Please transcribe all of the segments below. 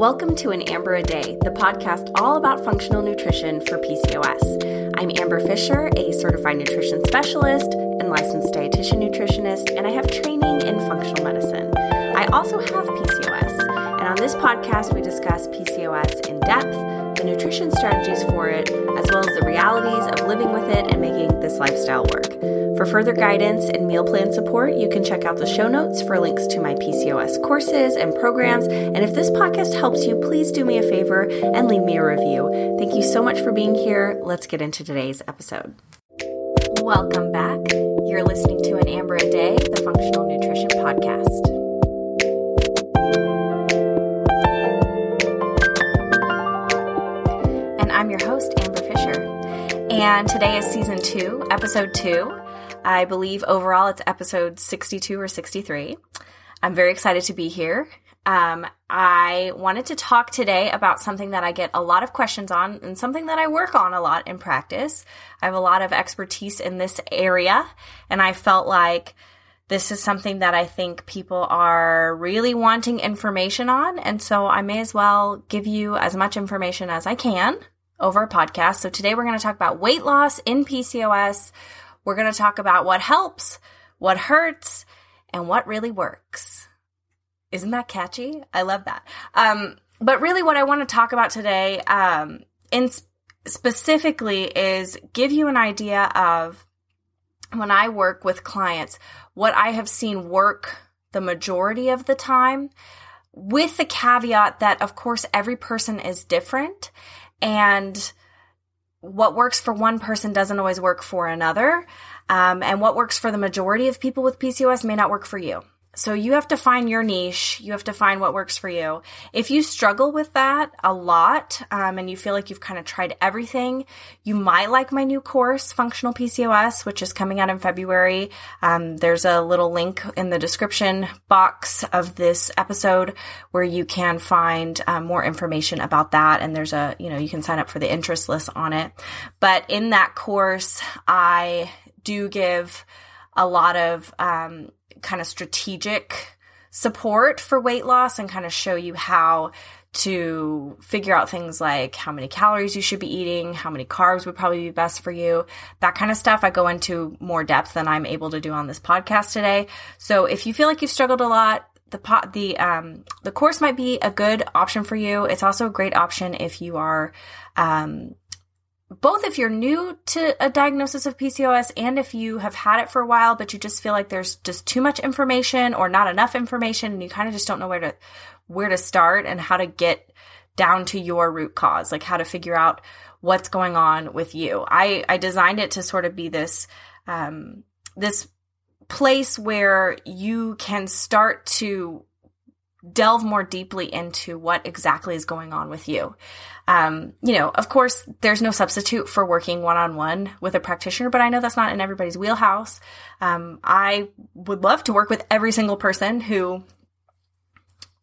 Welcome to An Amber a Day, the podcast all about functional nutrition for PCOS. I'm Amber Fisher, a certified nutrition specialist and licensed dietitian nutritionist, and I have training in functional medicine. I also have PCOS, and on this podcast, we discuss PCOS in depth, the nutrition strategies for it, as well as the realities of living with it and making this lifestyle work. For further guidance and meal plan support, you can check out the show notes for links to my PCOS courses and programs. And if this podcast helps you, please do me a favor and leave me a review. Thank you so much for being here. Let's get into today's episode. Welcome back. You're listening to An Amber a Day, the Functional Nutrition Podcast. I'm your host, Amber Fisher. And today is season two, episode two. I believe overall it's episode 62 or 63. I'm very excited to be here. Um, I wanted to talk today about something that I get a lot of questions on and something that I work on a lot in practice. I have a lot of expertise in this area, and I felt like this is something that I think people are really wanting information on. And so I may as well give you as much information as I can over a podcast. So today we're going to talk about weight loss in PCOS. We're going to talk about what helps, what hurts, and what really works. Isn't that catchy? I love that. Um, but really, what I want to talk about today, um, in specifically, is give you an idea of when I work with clients, what I have seen work the majority of the time, with the caveat that, of course, every person is different and what works for one person doesn't always work for another. Um, and what works for the majority of people with PCOS may not work for you. So you have to find your niche. You have to find what works for you. If you struggle with that a lot, um, and you feel like you've kind of tried everything, you might like my new course, Functional PCOS, which is coming out in February. Um, there's a little link in the description box of this episode where you can find um, more information about that. And there's a, you know, you can sign up for the interest list on it. But in that course, I do give a lot of um, kind of strategic support for weight loss and kind of show you how to figure out things like how many calories you should be eating, how many carbs would probably be best for you, that kind of stuff. I go into more depth than I'm able to do on this podcast today. So if you feel like you've struggled a lot, the pot, the um, the course might be a good option for you. It's also a great option if you are um, both if you're new to a diagnosis of PCOS and if you have had it for a while, but you just feel like there's just too much information or not enough information and you kind of just don't know where to, where to start and how to get down to your root cause, like how to figure out what's going on with you. I, I designed it to sort of be this, um, this place where you can start to delve more deeply into what exactly is going on with you. Um, you know, of course, there's no substitute for working one on one with a practitioner, but I know that's not in everybody's wheelhouse. Um, I would love to work with every single person who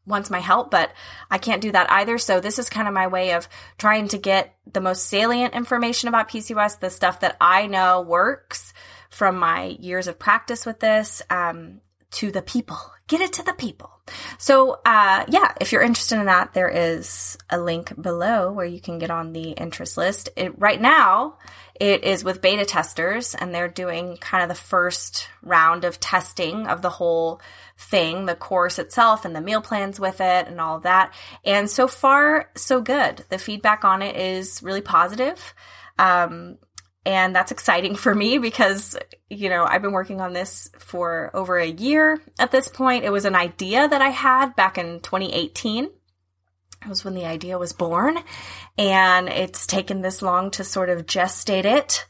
wants my help, but I can't do that either. So this is kind of my way of trying to get the most salient information about PCOS, the stuff that I know works from my years of practice with this, um, to the people. Get it to the people. So, uh, yeah, if you're interested in that, there is a link below where you can get on the interest list. It, right now, it is with beta testers, and they're doing kind of the first round of testing of the whole thing, the course itself, and the meal plans with it, and all that. And so far, so good. The feedback on it is really positive. Um, and that's exciting for me because, you know, I've been working on this for over a year at this point. It was an idea that I had back in 2018. It was when the idea was born. And it's taken this long to sort of gestate it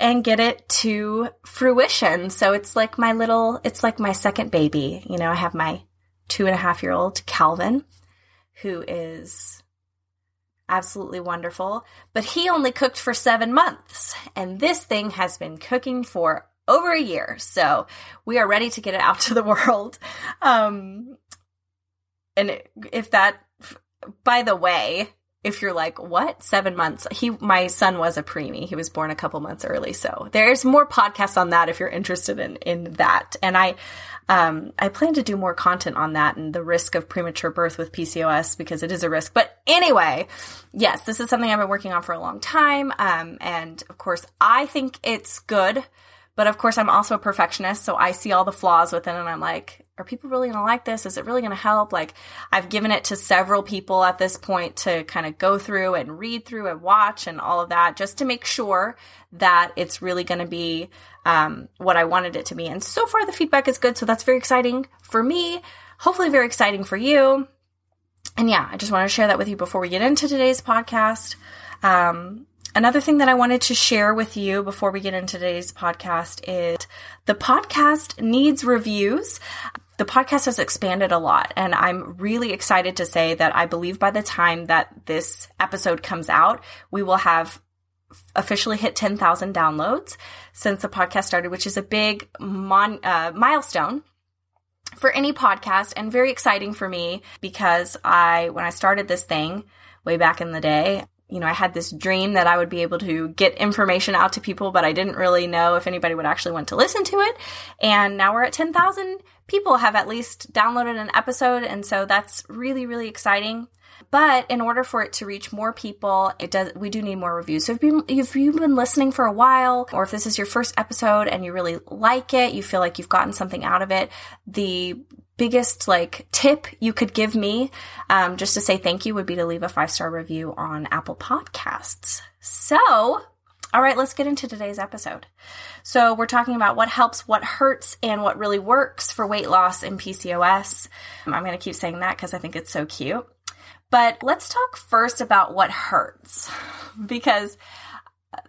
and get it to fruition. So it's like my little, it's like my second baby. You know, I have my two and a half year old Calvin, who is absolutely wonderful. But he only cooked for seven months, and this thing has been cooking for over a year. So we are ready to get it out to the world. Um, and if that, by the way, if you're like, what? Seven months. He, my son was a preemie. He was born a couple months early. So there's more podcasts on that if you're interested in, in that. And I, um, I plan to do more content on that and the risk of premature birth with PCOS because it is a risk. But anyway, yes, this is something I've been working on for a long time. Um, and of course, I think it's good. But of course, I'm also a perfectionist. So I see all the flaws within and I'm like, are people really going to like this? Is it really going to help? Like, I've given it to several people at this point to kind of go through and read through and watch and all of that just to make sure that it's really going to be um, what I wanted it to be. And so far, the feedback is good. So that's very exciting for me. Hopefully, very exciting for you. And yeah, I just want to share that with you before we get into today's podcast. Um, Another thing that I wanted to share with you before we get into today's podcast is the podcast needs reviews the podcast has expanded a lot and I'm really excited to say that I believe by the time that this episode comes out, we will have officially hit 10,000 downloads since the podcast started, which is a big mon- uh, milestone for any podcast and very exciting for me because I, when I started this thing way back in the day, you know, I had this dream that I would be able to get information out to people, but I didn't really know if anybody would actually want to listen to it. And now we're at 10,000 people have at least downloaded an episode. And so that's really, really exciting. But in order for it to reach more people, it does, we do need more reviews. So if, you, if you've been listening for a while, or if this is your first episode and you really like it, you feel like you've gotten something out of it, the biggest like tip you could give me um, just to say thank you would be to leave a five star review on apple podcasts. So all right let's get into today's episode. So we're talking about what helps what hurts and what really works for weight loss in pcos i'm going to keep saying that because i think it's so cute but let's talk first about what hurts because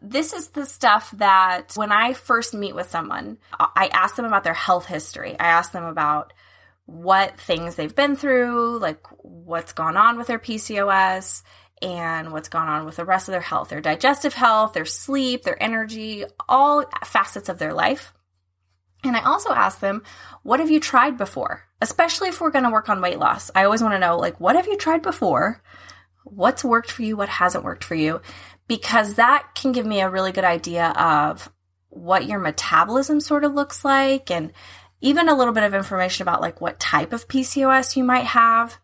this is the stuff that when I first meet with someone, I ask them about their health history. I ask them about what things they've been through, like what's gone on with their PCOS and what's gone on with the rest of their health, their digestive health, their sleep, their energy, all facets of their life. And I also ask them, what have you tried before? Especially if we're going to work on weight loss. I always want to know, like, what have you tried before? What's worked for you? What hasn't worked for you? Because that can give me a really good idea of what your metabolism sort of looks like and even a little bit of information about like what type of PCOS you might have.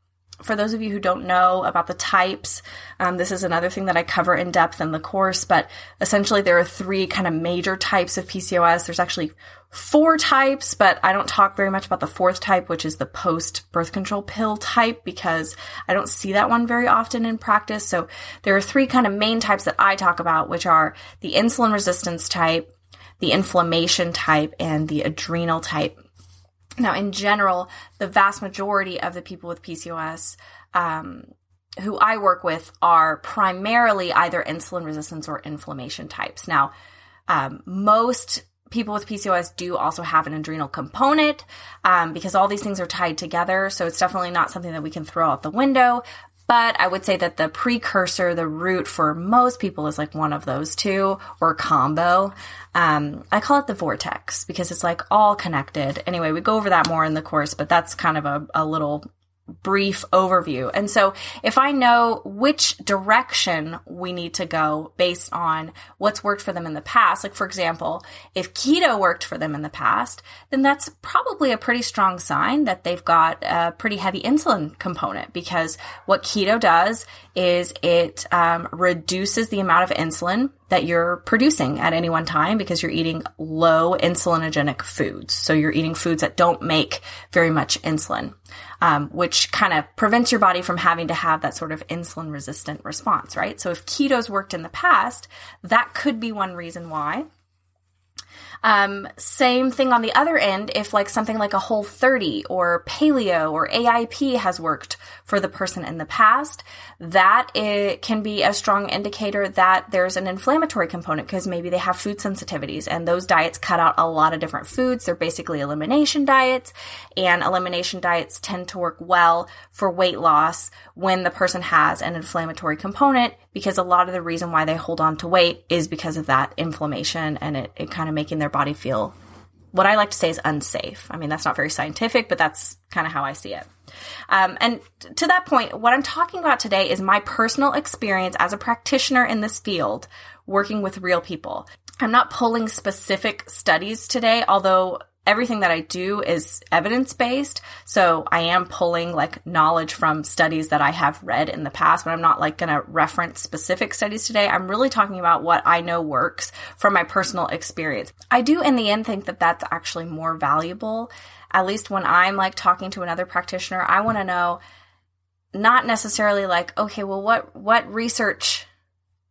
For those of you who don't know about the types, um, this is another thing that I cover in depth in the course, but essentially there are three kind of major types of PCOS. There's actually four types, but I don't talk very much about the fourth type, which is the post birth control pill type, because I don't see that one very often in practice. So there are three kind of main types that I talk about, which are the insulin resistance type, the inflammation type, and the adrenal type. Now, in general, the vast majority of the people with PCOS um, who I work with are primarily either insulin resistance or inflammation types. Now, um, most people with PCOS do also have an adrenal component um, because all these things are tied together. So it's definitely not something that we can throw out the window. But I would say that the precursor, the root for most people is like one of those two or combo. Um, I call it the vortex because it's like all connected. Anyway, we go over that more in the course, but that's kind of a, a little brief overview. And so if I know which direction we need to go based on what's worked for them in the past, like for example, if keto worked for them in the past, then that's probably a pretty strong sign that they've got a pretty heavy insulin component because what keto does is it um, reduces the amount of insulin that you're producing at any one time because you're eating low insulinogenic foods. So you're eating foods that don't make very much insulin um, which kind of prevents your body from having to have that sort of insulin resistant response, right? So if keto's worked in the past, that could be one reason why. Um, same thing on the other end, if like something like a whole 30 or paleo or AIP has worked for the person in the past, that it can be a strong indicator that there's an inflammatory component because maybe they have food sensitivities and those diets cut out a lot of different foods. They're basically elimination diets and elimination diets tend to work well for weight loss when the person has an inflammatory component because a lot of the reason why they hold on to weight is because of that inflammation and it, it kind of making their body feel what I like to say is unsafe. I mean, that's not very scientific, but that's kind of how I see it. Um, and to that point, what I'm talking about today is my personal experience as a practitioner in this field, working with real people. I'm not pulling specific studies today, although everything that I do is evidence based. So I am pulling like knowledge from studies that I have read in the past, but I'm not like going to reference specific studies today. I'm really talking about what I know works from my personal experience. I do in the end think that that's actually more valuable. At least when I'm like talking to another practitioner, I want to know not necessarily like, okay, well, what, what research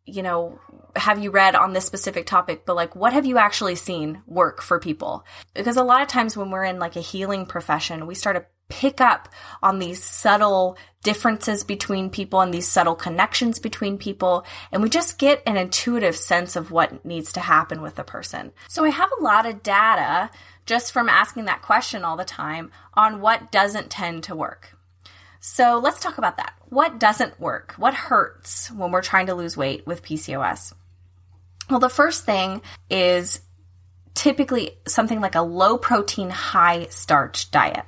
you know, have you read on this specific topic, but like, what have you actually seen work for people? Because a lot of times when we're in like a healing profession, we start to pick up on these subtle differences between people and these subtle connections between people. And we just get an intuitive sense of what needs to happen with the person. So I have a lot of data just from asking that question all the time on what doesn't tend to work. So let's talk about that. What doesn't work? What hurts when we're trying to lose weight with PCOS? Well, the first thing is typically something like a low protein, high starch diet.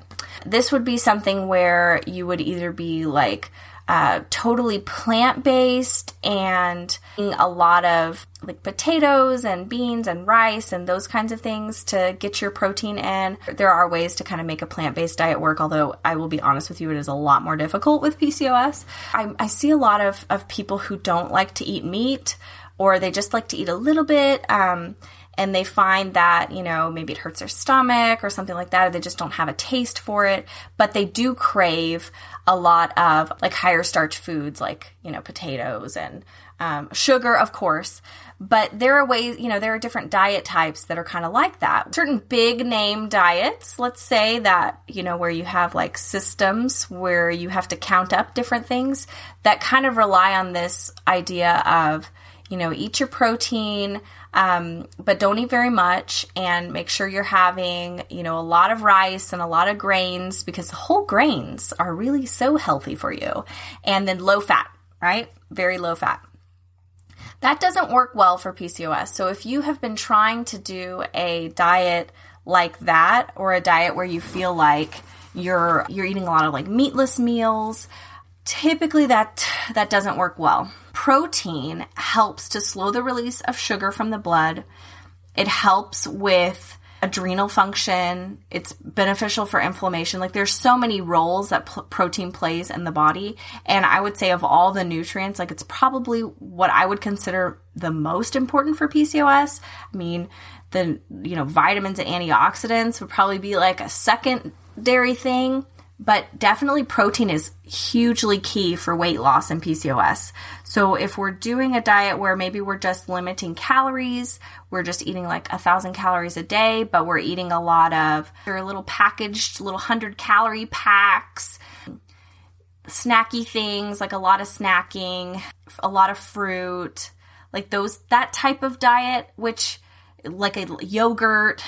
This would be something where you would either be like uh, totally plant based and a lot of like potatoes and beans and rice and those kinds of things to get your protein in. There are ways to kind of make a plant based diet work, although I will be honest with you, it is a lot more difficult with PCOS. I, I see a lot of, of people who don't like to eat meat or they just like to eat a little bit. Um, and they find that, you know, maybe it hurts their stomach or something like that, or they just don't have a taste for it, but they do crave a lot of like higher starch foods like, you know, potatoes and um, sugar, of course. But there are ways, you know, there are different diet types that are kind of like that. Certain big name diets, let's say that, you know, where you have like systems where you have to count up different things that kind of rely on this idea of, you know, eat your protein, um, but don't eat very much and make sure you're having, you know, a lot of rice and a lot of grains because whole grains are really so healthy for you. And then low fat, right? Very low fat. That doesn't work well for PCOS. So if you have been trying to do a diet like that or a diet where you feel like you're you're eating a lot of like meatless meals, typically that that doesn't work well. Protein helps to slow the release of sugar from the blood. It helps with adrenal function. It's beneficial for inflammation. Like there's so many roles that p- protein plays in the body. And I would say of all the nutrients, like it's probably what I would consider the most important for PCOS. I mean, the, you know, vitamins and antioxidants would probably be like a secondary thing but definitely protein is hugely key for weight loss and PCOS. So if we're doing a diet where maybe we're just limiting calories, we're just eating like a thousand calories a day, but we're eating a lot of your little packaged little hundred calorie packs, snacky things like a lot of snacking, a lot of fruit, like those that type of diet, which like a yogurt,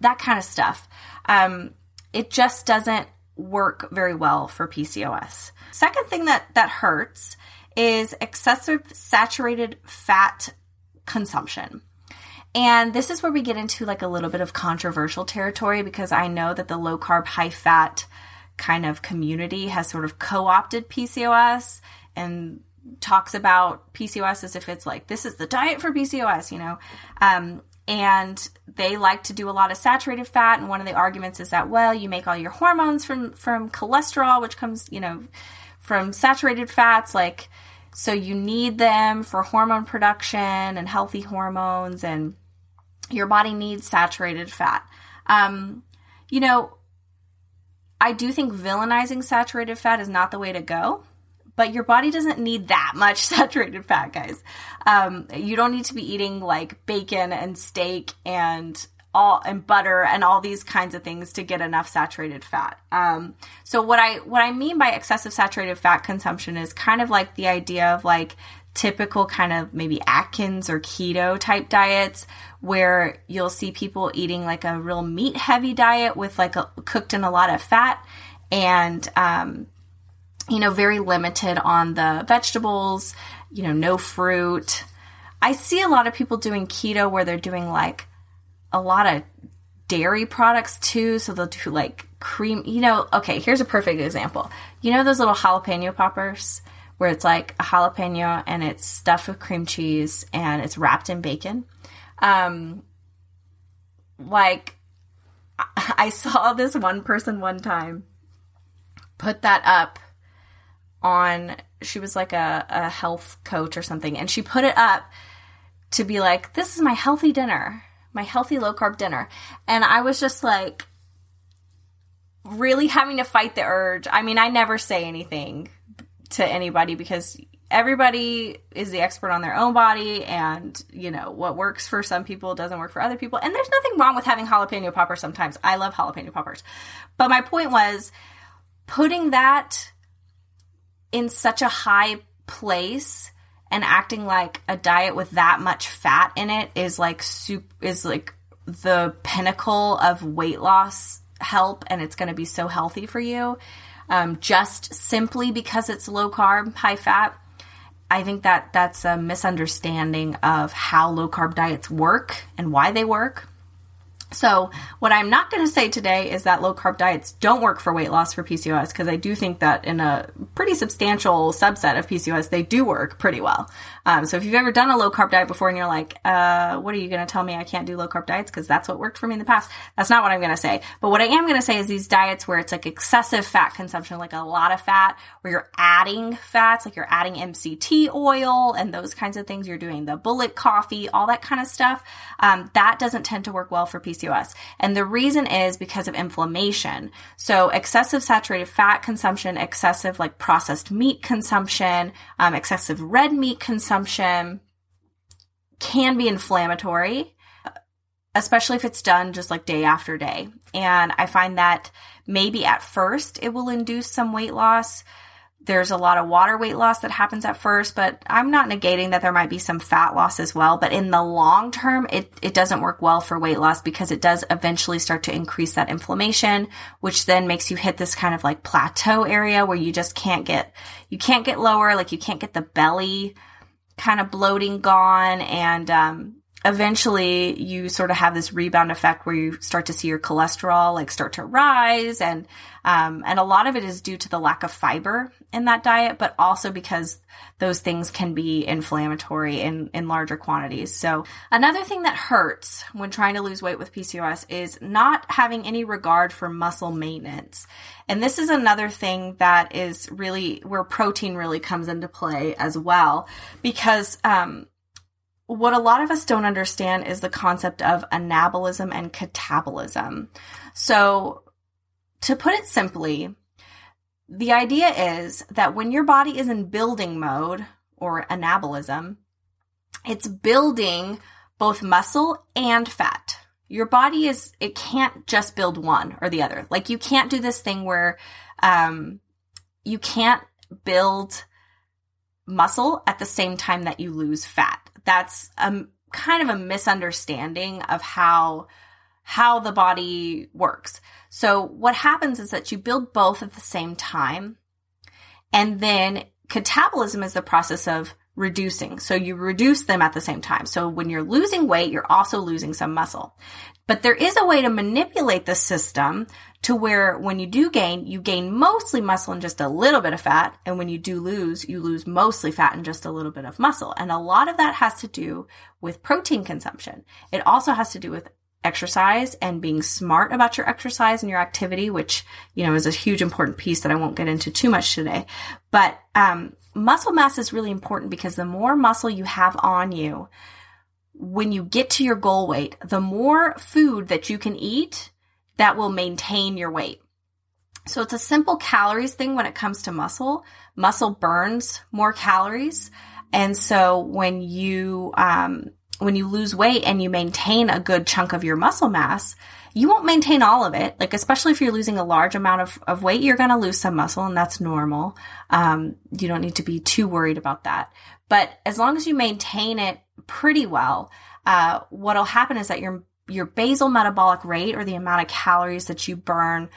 that kind of stuff. Um, it just doesn't work very well for PCOS. Second thing that that hurts is excessive saturated fat consumption. And this is where we get into like a little bit of controversial territory because I know that the low carb, high fat kind of community has sort of co opted PCOS and talks about PCOS as if it's like, this is the diet for PCOS, you know? Um, and they like to do a lot of saturated fat and one of the arguments is that well you make all your hormones from from cholesterol which comes you know from saturated fats like so you need them for hormone production and healthy hormones and your body needs saturated fat. Um, you know i do think villainizing saturated fat is not the way to go but your body doesn't need that much saturated fat, guys. Um, you don't need to be eating like bacon and steak and all and butter and all these kinds of things to get enough saturated fat. Um, so what I what I mean by excessive saturated fat consumption is kind of like the idea of like typical kind of maybe Atkins or keto type diets where you'll see people eating like a real meat heavy diet with like a, cooked in a lot of fat and um, you know, very limited on the vegetables, you know, no fruit. I see a lot of people doing keto where they're doing like a lot of dairy products too. So they'll do like cream, you know, okay, here's a perfect example. You know those little jalapeno poppers where it's like a jalapeno and it's stuffed with cream cheese and it's wrapped in bacon? Um, like, I saw this one person one time put that up on, she was like a, a health coach or something, and she put it up to be like, this is my healthy dinner, my healthy low carb dinner. And I was just like, really having to fight the urge. I mean, I never say anything to anybody because everybody is the expert on their own body and you know what works for some people doesn't work for other people and there's nothing wrong with having jalapeno poppers sometimes i love jalapeno poppers but my point was putting that in such a high place and acting like a diet with that much fat in it is like soup is like the pinnacle of weight loss help and it's going to be so healthy for you um, just simply because it's low carb high fat I think that that's a misunderstanding of how low carb diets work and why they work. So, what I'm not going to say today is that low carb diets don't work for weight loss for PCOS because I do think that in a pretty substantial subset of PCOS, they do work pretty well. Um, so, if you've ever done a low carb diet before and you're like, uh, what are you going to tell me I can't do low carb diets because that's what worked for me in the past? That's not what I'm going to say. But what I am going to say is these diets where it's like excessive fat consumption, like a lot of fat, where you're adding fats, like you're adding MCT oil and those kinds of things. You're doing the bullet coffee, all that kind of stuff. Um, that doesn't tend to work well for PCOS. And the reason is because of inflammation. So excessive saturated fat consumption, excessive like processed meat consumption, um, excessive red meat consumption can be inflammatory, especially if it's done just like day after day. And I find that maybe at first it will induce some weight loss there's a lot of water weight loss that happens at first, but I'm not negating that there might be some fat loss as well. But in the long term, it, it doesn't work well for weight loss because it does eventually start to increase that inflammation, which then makes you hit this kind of like plateau area where you just can't get, you can't get lower, like you can't get the belly kind of bloating gone. And, um, eventually you sort of have this rebound effect where you start to see your cholesterol like start to rise. And um, and a lot of it is due to the lack of fiber in that diet but also because those things can be inflammatory in in larger quantities. So another thing that hurts when trying to lose weight with PCOS is not having any regard for muscle maintenance. And this is another thing that is really where protein really comes into play as well because um, what a lot of us don't understand is the concept of anabolism and catabolism. So, to put it simply, the idea is that when your body is in building mode or anabolism, it's building both muscle and fat. Your body is, it can't just build one or the other. Like you can't do this thing where, um, you can't build muscle at the same time that you lose fat that's a kind of a misunderstanding of how how the body works. So what happens is that you build both at the same time and then catabolism is the process of reducing. So you reduce them at the same time. So when you're losing weight, you're also losing some muscle. But there is a way to manipulate the system to where when you do gain, you gain mostly muscle and just a little bit of fat. And when you do lose, you lose mostly fat and just a little bit of muscle. And a lot of that has to do with protein consumption. It also has to do with exercise and being smart about your exercise and your activity, which, you know, is a huge important piece that I won't get into too much today. But, um, muscle mass is really important because the more muscle you have on you, when you get to your goal weight, the more food that you can eat that will maintain your weight. So it's a simple calories thing when it comes to muscle. Muscle burns more calories. And so when you, um, when you lose weight and you maintain a good chunk of your muscle mass, you won't maintain all of it. Like, especially if you're losing a large amount of, of weight, you're going to lose some muscle and that's normal. Um, you don't need to be too worried about that. But as long as you maintain it pretty well, uh, what'll happen is that your, your basal metabolic rate or the amount of calories that you burn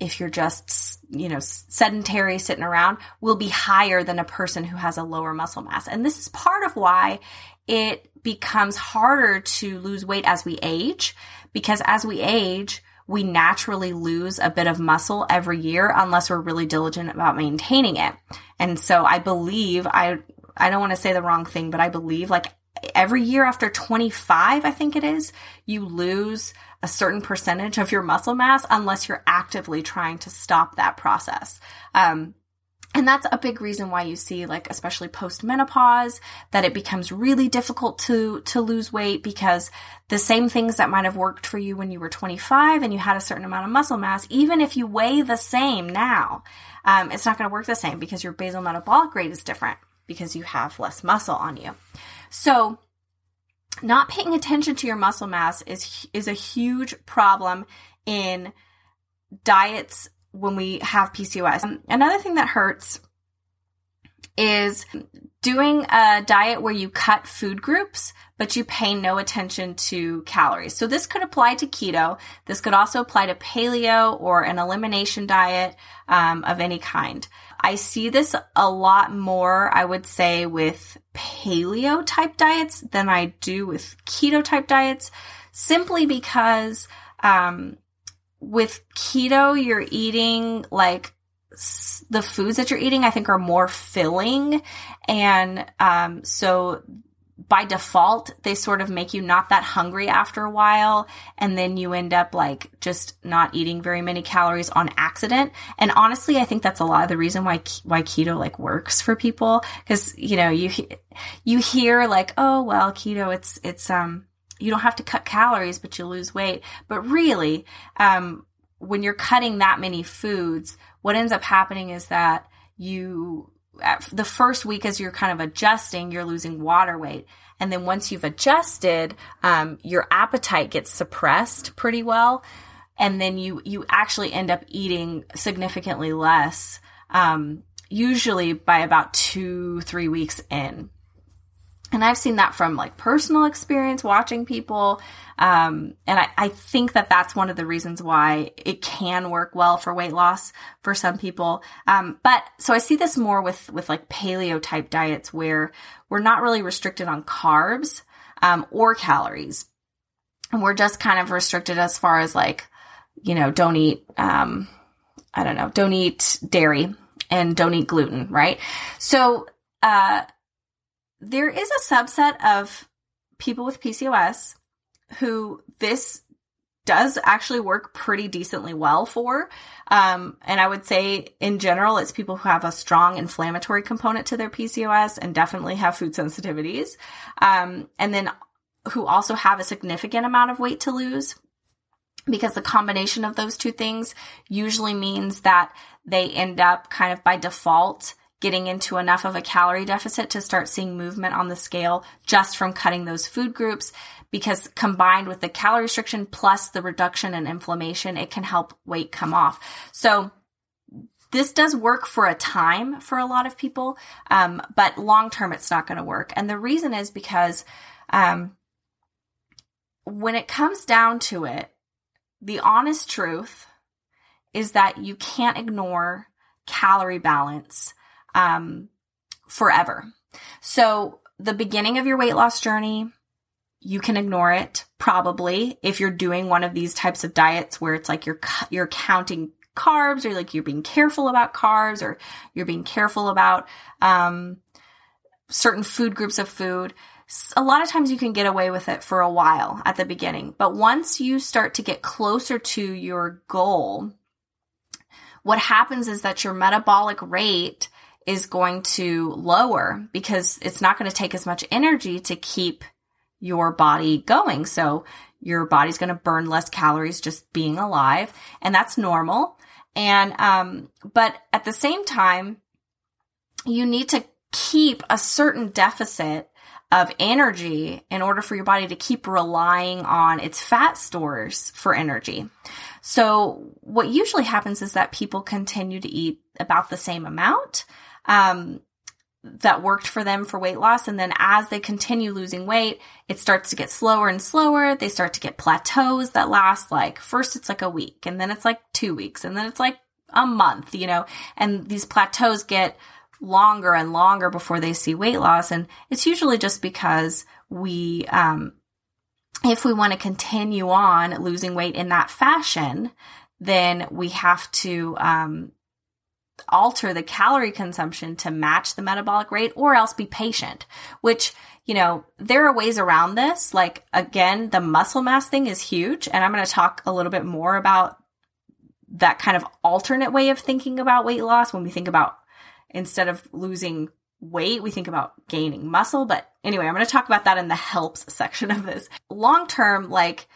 if you're just, you know, sedentary sitting around will be higher than a person who has a lower muscle mass. And this is part of why it becomes harder to lose weight as we age because as we age, we naturally lose a bit of muscle every year unless we're really diligent about maintaining it. And so I believe I I don't want to say the wrong thing, but I believe like every year after 25, I think it is, you lose a certain percentage of your muscle mass unless you're actively trying to stop that process. Um, and that's a big reason why you see like especially post menopause that it becomes really difficult to to lose weight because the same things that might have worked for you when you were 25 and you had a certain amount of muscle mass even if you weigh the same now um, it's not going to work the same because your basal metabolic rate is different because you have less muscle on you so not paying attention to your muscle mass is is a huge problem in diets when we have PCOS. Um, another thing that hurts is doing a diet where you cut food groups, but you pay no attention to calories. So this could apply to keto. This could also apply to paleo or an elimination diet um, of any kind. I see this a lot more, I would say, with paleo type diets than I do with keto type diets, simply because um, with keto, you're eating like the foods that you're eating, I think, are more filling. And um, so by default, they sort of make you not that hungry after a while. And then you end up like just not eating very many calories on accident. And honestly, I think that's a lot of the reason why, why keto like works for people. Cause, you know, you, you hear like, oh, well, keto, it's, it's, um, you don't have to cut calories, but you lose weight. But really, um, when you're cutting that many foods, what ends up happening is that you, the first week as you're kind of adjusting, you're losing water weight. And then once you've adjusted, um, your appetite gets suppressed pretty well. And then you, you actually end up eating significantly less, um, usually by about two, three weeks in and I've seen that from like personal experience watching people. Um, and I, I think that that's one of the reasons why it can work well for weight loss for some people. Um, but so I see this more with, with like paleo type diets where we're not really restricted on carbs, um, or calories. And we're just kind of restricted as far as like, you know, don't eat, um, I don't know, don't eat dairy and don't eat gluten, right? So, uh, there is a subset of people with PCOS who this does actually work pretty decently well for. Um, and I would say in general, it's people who have a strong inflammatory component to their PCOS and definitely have food sensitivities. Um, and then who also have a significant amount of weight to lose because the combination of those two things usually means that they end up kind of by default getting into enough of a calorie deficit to start seeing movement on the scale just from cutting those food groups because combined with the calorie restriction plus the reduction in inflammation, it can help weight come off. So this does work for a time for a lot of people, um, but long term, it's not going to work. And the reason is because um, when it comes down to it, the honest truth is that you can't ignore calorie balance um, forever. So the beginning of your weight loss journey, you can ignore it probably if you're doing one of these types of diets where it's like you're you're counting carbs or like you're being careful about carbs or you're being careful about um, certain food groups of food a lot of times you can get away with it for a while at the beginning but once you start to get closer to your goal what happens is that your metabolic rate is going to lower because it's not going to take as much energy to keep your body going. So your body's going to burn less calories just being alive and that's normal. And, um, but at the same time, you need to keep a certain deficit of energy in order for your body to keep relying on its fat stores for energy. So what usually happens is that people continue to eat about the same amount, um, that worked for them for weight loss. And then as they continue losing weight, it starts to get slower and slower. They start to get plateaus that last like, first it's like a week and then it's like two weeks and then it's like a month, you know, and these plateaus get longer and longer before they see weight loss. And it's usually just because we, um, if we want to continue on losing weight in that fashion, then we have to um, alter the calorie consumption to match the metabolic rate or else be patient, which, you know, there are ways around this. Like, again, the muscle mass thing is huge. And I'm going to talk a little bit more about that kind of alternate way of thinking about weight loss when we think about instead of losing weight, we think about gaining muscle. But anyway, I'm going to talk about that in the helps section of this. Long term, like,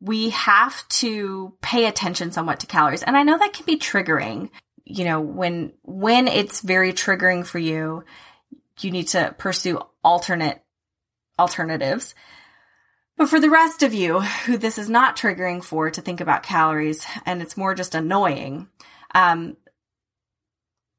we have to pay attention somewhat to calories. And I know that can be triggering you know, when, when it's very triggering for you, you need to pursue alternate alternatives. But for the rest of you who this is not triggering for to think about calories and it's more just annoying, um,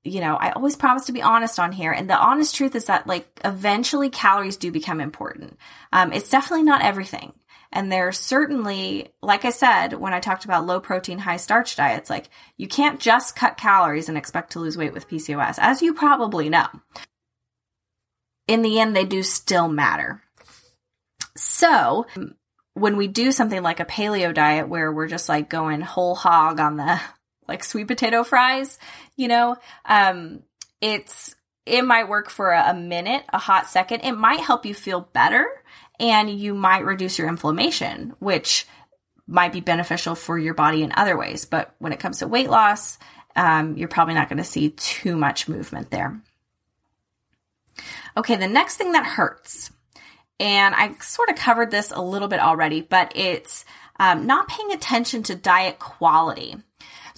you know, I always promise to be honest on here. And the honest truth is that like eventually calories do become important. Um, it's definitely not everything. And there's certainly, like I said, when I talked about low protein, high starch diets, like you can't just cut calories and expect to lose weight with PCOS, as you probably know. In the end, they do still matter. So, when we do something like a paleo diet where we're just like going whole hog on the like sweet potato fries, you know, um, it's, it might work for a minute, a hot second. It might help you feel better and you might reduce your inflammation, which might be beneficial for your body in other ways. But when it comes to weight loss, um, you're probably not going to see too much movement there. Okay, the next thing that hurts, and I sort of covered this a little bit already, but it's um, not paying attention to diet quality.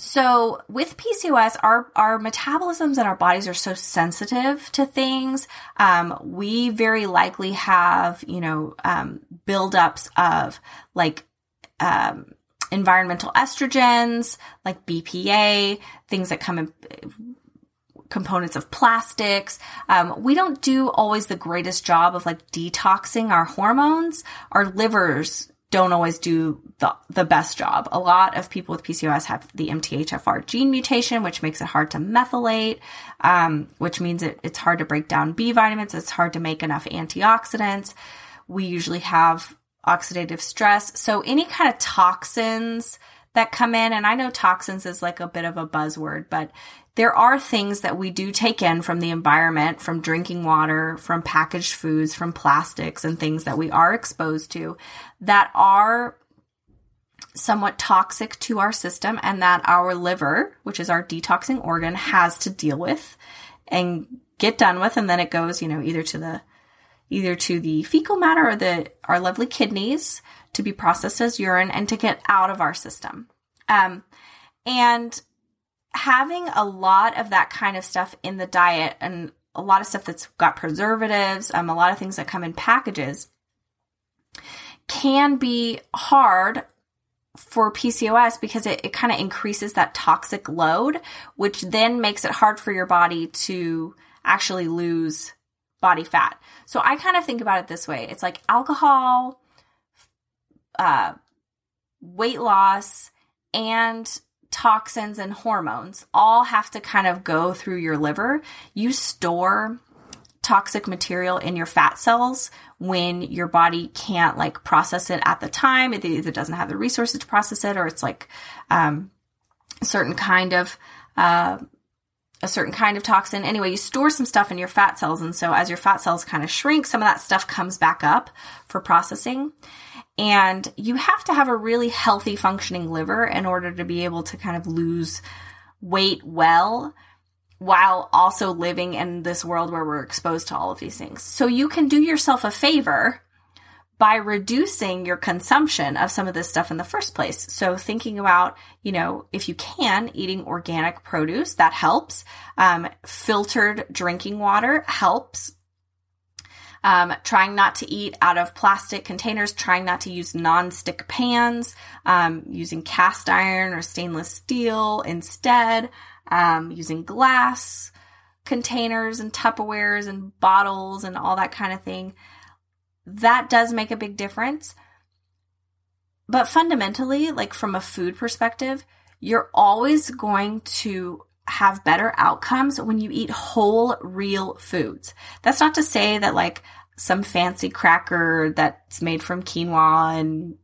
So with PCOS, our, our metabolisms and our bodies are so sensitive to things. Um, we very likely have, you know, um, buildups of like, um, environmental estrogens, like BPA, things that come in components of plastics. Um, we don't do always the greatest job of like detoxing our hormones. Our livers don't always do the, the best job. A lot of people with PCOS have the MTHFR gene mutation, which makes it hard to methylate, um, which means it, it's hard to break down B vitamins. It's hard to make enough antioxidants. We usually have oxidative stress. So any kind of toxins that come in, and I know toxins is like a bit of a buzzword, but there are things that we do take in from the environment, from drinking water, from packaged foods, from plastics and things that we are exposed to that are somewhat toxic to our system and that our liver, which is our detoxing organ, has to deal with and get done with. And then it goes, you know, either to the, either to the fecal matter or the, our lovely kidneys to be processed as urine and to get out of our system. Um, and having a lot of that kind of stuff in the diet and a lot of stuff that's got preservatives, um, a lot of things that come in packages can be hard for PCOS because it, it kind of increases that toxic load, which then makes it hard for your body to actually lose body fat. So I kind of think about it this way. It's like alcohol, uh, weight loss, and toxins and hormones all have to kind of go through your liver. You store toxic material in your fat cells when your body can't like process it at the time. It either doesn't have the resources to process it or it's like um, a certain kind of uh, a certain kind of toxin. Anyway, you store some stuff in your fat cells. And so as your fat cells kind of shrink, some of that stuff comes back up for processing. And you have to have a really healthy functioning liver in order to be able to kind of lose weight well while also living in this world where we're exposed to all of these things. So you can do yourself a favor by reducing your consumption of some of this stuff in the first place. So thinking about, you know, if you can, eating organic produce, that helps. Um, filtered drinking water helps um, trying not to eat out of plastic containers, trying not to use non-stick pans, um, using cast iron or stainless steel instead, um, using glass containers and Tupperwares and bottles and all that kind of thing. That does make a big difference. But fundamentally, like from a food perspective, you're always going to have better outcomes when you eat whole, real foods. That's not to say that like some fancy cracker that's made from quinoa and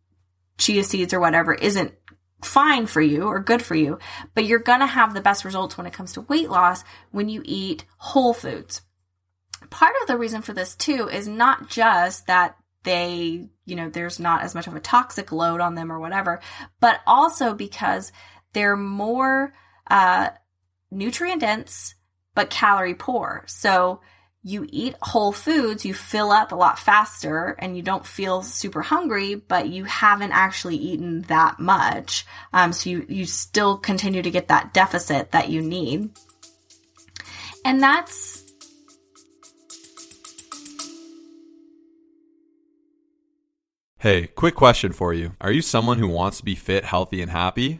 chia seeds or whatever isn't fine for you or good for you, but you're going to have the best results when it comes to weight loss when you eat whole foods. Part of the reason for this too is not just that they, you know, there's not as much of a toxic load on them or whatever, but also because they're more uh, nutrient dense but calorie poor. So you eat whole foods, you fill up a lot faster and you don't feel super hungry, but you haven't actually eaten that much. Um, so you, you still continue to get that deficit that you need. And that's Hey, quick question for you. Are you someone who wants to be fit, healthy, and happy?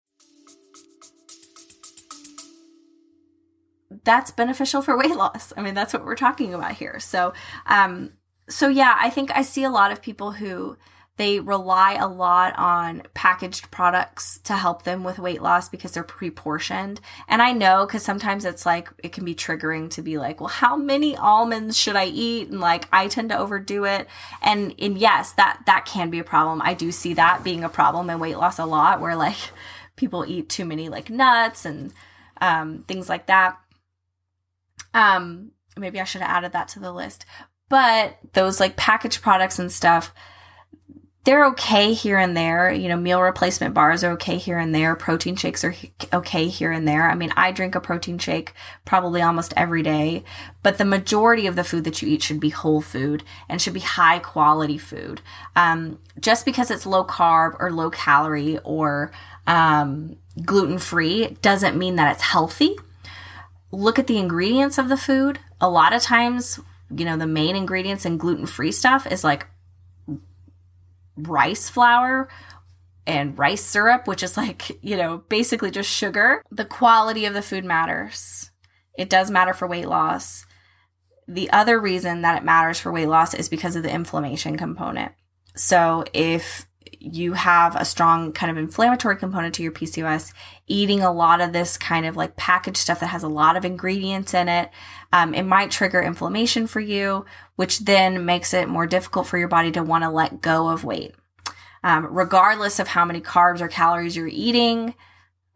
That's beneficial for weight loss. I mean, that's what we're talking about here. So, um, so yeah, I think I see a lot of people who they rely a lot on packaged products to help them with weight loss because they're pre-portioned. And I know because sometimes it's like it can be triggering to be like, well, how many almonds should I eat? And like I tend to overdo it. And and yes, that that can be a problem. I do see that being a problem in weight loss a lot, where like people eat too many like nuts and um, things like that. Um, maybe I should have added that to the list. But those like packaged products and stuff, they're okay here and there. You know, meal replacement bars are okay here and there. Protein shakes are okay here and there. I mean, I drink a protein shake probably almost every day, but the majority of the food that you eat should be whole food and should be high quality food. Um, just because it's low carb or low calorie or um, gluten free doesn't mean that it's healthy look at the ingredients of the food. A lot of times, you know, the main ingredients in gluten free stuff is like rice flour and rice syrup, which is like, you know, basically just sugar. The quality of the food matters. It does matter for weight loss. The other reason that it matters for weight loss is because of the inflammation component. So if you have a strong kind of inflammatory component to your PCOS, eating a lot of this kind of like packaged stuff that has a lot of ingredients in it, um, it might trigger inflammation for you, which then makes it more difficult for your body to want to let go of weight. Um, regardless of how many carbs or calories you're eating,